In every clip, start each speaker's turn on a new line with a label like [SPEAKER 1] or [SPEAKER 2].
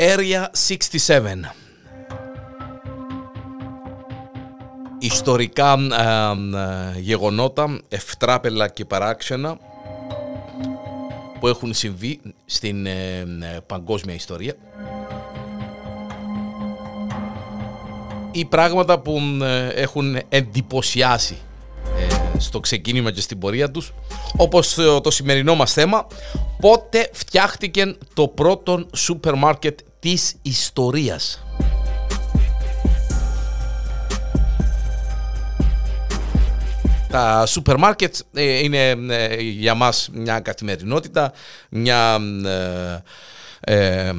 [SPEAKER 1] Area 67 Ιστορικά ε, ε, γεγονότα, ευτράπελα και παράξενα που έχουν συμβεί στην ε, παγκόσμια ιστορία. Ή πράγματα που έχουν εντυπωσιάσει στο ξεκίνημα και στην πορεία τους. Όπως το σημερινό μας θέμα πότε φτιάχτηκε το πρώτο σούπερ μάρκετ της ιστορίας Τα σούπερ μάρκετ είναι ε, για μας μια καθημερινότητα, μια ε,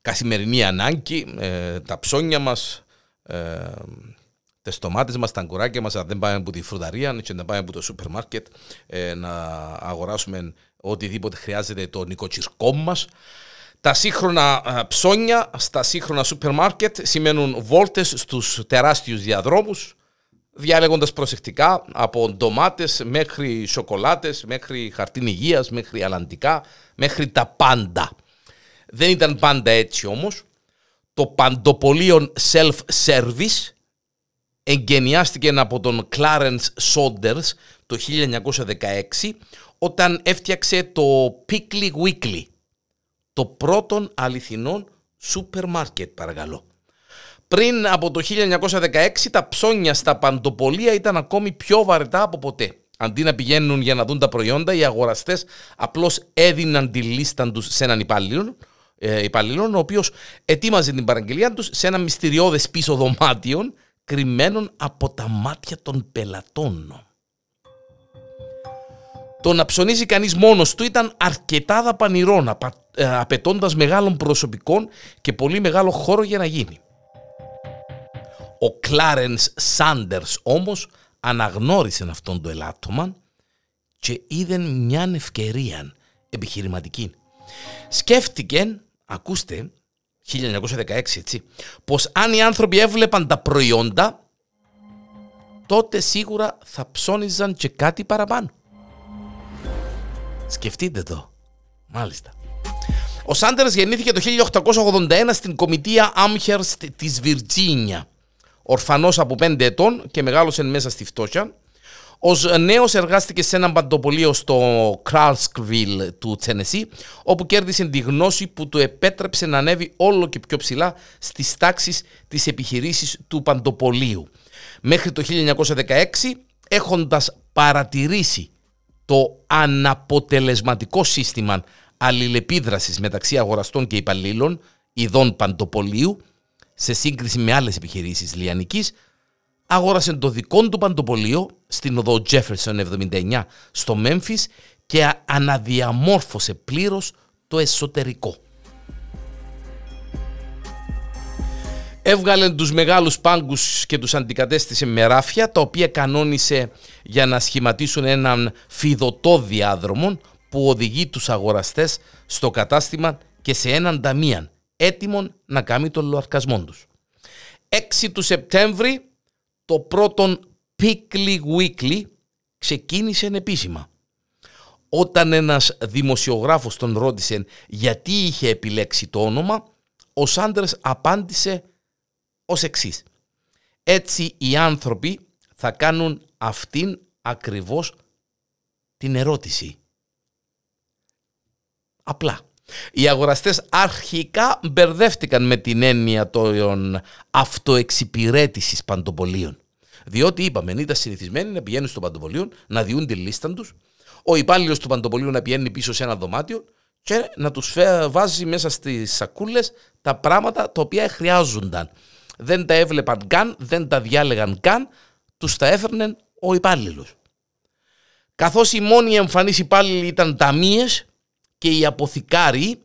[SPEAKER 1] καθημερινή ανάγκη. Ε, τα ψώνια μας, τι τομάτε μας, τα αγκουράκια μας, αν δεν πάμε από τη φρουταρία και να πάμε από το σούπερ μάρκετ ε, να αγοράσουμε οτιδήποτε χρειάζεται το νοικοτσιρκό μας. Τα σύγχρονα ε, ψώνια στα σύγχρονα σούπερ μάρκετ σημαίνουν βόλτες στους τεράστιους διαδρόμους διάλεγοντας προσεκτικά από ντομάτες μέχρι σοκολάτες, μέχρι χαρτίν υγείας, μέχρι αλαντικά, μέχρι τα πάντα. Δεν ήταν πάντα έτσι όμως. Το παντοπολείο self-service εγκαινιάστηκε από τον Clarence Saunders το 1916 όταν έφτιαξε το Pickly Weekly, το πρώτο αληθινό σούπερ μάρκετ παρακαλώ. Πριν από το 1916 τα ψώνια στα παντοπολία ήταν ακόμη πιο βαρετά από ποτέ. Αντί να πηγαίνουν για να δουν τα προϊόντα, οι αγοραστές απλώς έδιναν τη λίστα τους σε έναν υπάλληλο, ε, υπάλληλο ο οποίος ετοίμαζε την παραγγελία τους σε ένα μυστηριώδες πίσω δωμάτιο κρυμμένων από τα μάτια των πελατών. Το να ψωνίζει κανείς μόνος του ήταν αρκετά δαπανηρό, ε, απαιτώντας μεγάλων προσωπικών και πολύ μεγάλο χώρο για να γίνει. Ο Κλάρενς Σάντερς όμως αναγνώρισε αυτόν το ελάττωμα και είδε μια ευκαιρία επιχειρηματική. Σκέφτηκε, ακούστε, 1916 έτσι, πως αν οι άνθρωποι έβλεπαν τα προϊόντα, τότε σίγουρα θα ψώνιζαν και κάτι παραπάνω. Σκεφτείτε το. Μάλιστα. Ο Σάντερς γεννήθηκε το 1881 στην κομιτεία Άμχερστ της Βιρτζίνια. Ορφανός από 5 ετών και μεγάλωσε μέσα στη φτώχεια. Ω νέος εργάστηκε σε ένα παντοπολείο στο Κράλσκβιλ του Τσένεσι, όπου κέρδισε τη γνώση που του επέτρεψε να ανέβει όλο και πιο ψηλά στις τάξεις της επιχειρήσης του παντοπολίου. Μέχρι το 1916, έχοντας παρατηρήσει το αναποτελεσματικό σύστημα αλληλεπίδρασης μεταξύ αγοραστών και υπαλλήλων, ειδών παντοπολίου, σε σύγκριση με άλλες επιχειρήσεις λιανικής, αγόρασε το δικό του παντοπολείο στην οδό Jefferson 79 στο Μέμφις και αναδιαμόρφωσε πλήρως το εσωτερικό. Έβγαλε τους μεγάλους πάγκους και τους αντικατέστησε με ράφια τα οποία κανόνισε για να σχηματίσουν έναν φιδωτό διάδρομο που οδηγεί τους αγοραστές στο κατάστημα και σε έναν ταμείαν έτοιμον να κάνει τον λοαρκασμό τους. 6 του Σεπτέμβρη το πρώτο Pickly Weekly ξεκίνησε επίσημα. Όταν ένας δημοσιογράφος τον ρώτησε γιατί είχε επιλέξει το όνομα, ο Σάντερς απάντησε ως εξής. Έτσι οι άνθρωποι θα κάνουν αυτήν ακριβώς την ερώτηση. Απλά. Οι αγοραστές αρχικά μπερδεύτηκαν με την έννοια των αυτοεξυπηρέτησης παντοπολίων. Διότι είπαμε, ήταν συνηθισμένοι να πηγαίνουν στο παντοπολείο, να διούν τη λίστα τους, ο υπάλληλος του παντοπολίου να πηγαίνει πίσω σε ένα δωμάτιο και να τους βάζει μέσα στις σακούλες τα πράγματα τα οποία χρειάζονταν. Δεν τα έβλεπαν καν, δεν τα διάλεγαν καν, τους τα έφερνε ο υπάλληλος. Καθώς οι μόνοι εμφανεί υπάλληλοι ήταν ταμείε και οι αποθηκάριοι,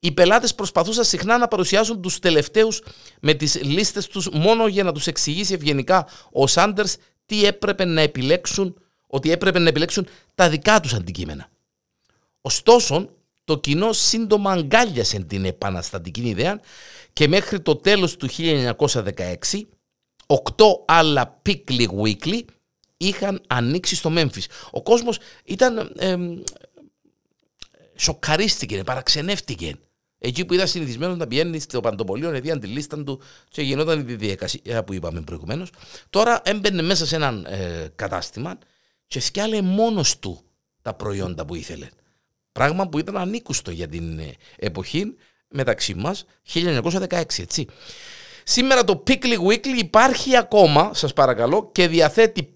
[SPEAKER 1] οι πελάτες προσπαθούσαν συχνά να παρουσιάσουν τους τελευταίους με τις λίστες τους μόνο για να τους εξηγήσει ευγενικά ο Σάντερς τι έπρεπε να επιλέξουν, ότι έπρεπε να επιλέξουν τα δικά τους αντικείμενα. Ωστόσο, το κοινό σύντομα αγκάλιασε την επαναστατική ιδέα και μέχρι το τέλος του 1916 οκτώ άλλα Pickly Weekly είχαν ανοίξει στο Μέμφις. Ο κόσμος ήταν... Ε, σοκαρίστηκε, παραξενεύτηκε. Εκεί που ήταν συνηθισμένος να πηγαίνει στο παντοπολείο, να της λίστας του και γινόταν η διαδικασία που είπαμε προηγουμένως. Τώρα έμπαινε μέσα σε ένα ε, κατάστημα και σκιάλε μόνος του τα προϊόντα που ήθελε. Πράγμα που ήταν ανήκουστο για την ε, εποχή μεταξύ μας, 1916, έτσι. Σήμερα το Pickly Weekly υπάρχει ακόμα, σας παρακαλώ, και διαθέτει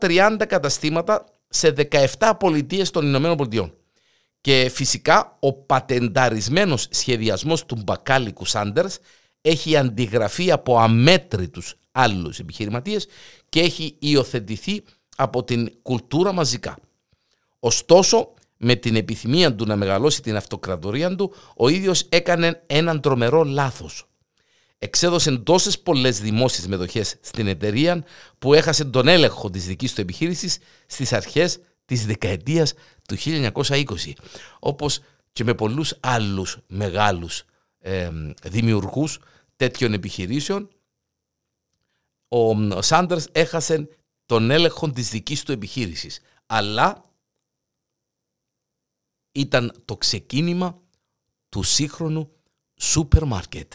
[SPEAKER 1] 530 καταστήματα σε 17 πολιτείες των Ηνωμένων Πολιτειών. Και φυσικά ο πατενταρισμένος σχεδιασμός του μπακάλικου Σάντερς έχει αντιγραφεί από αμέτρητους άλλους επιχειρηματίες και έχει υιοθετηθεί από την κουλτούρα μαζικά. Ωστόσο, με την επιθυμία του να μεγαλώσει την αυτοκρατορία του, ο ίδιος έκανε έναν τρομερό λάθος. Εξέδωσε τόσες πολλές δημόσιες μετοχές στην εταιρεία που έχασε τον έλεγχο της δικής του επιχείρησης στις αρχές της δεκαετίας του 1920. Όπως και με πολλούς άλλους μεγάλους ε, δημιουργούς τέτοιων επιχειρήσεων, ο Σάντερς έχασε τον έλεγχο της δικής του επιχείρησης. Αλλά ήταν το ξεκίνημα του σύγχρονου σούπερ μάρκετ.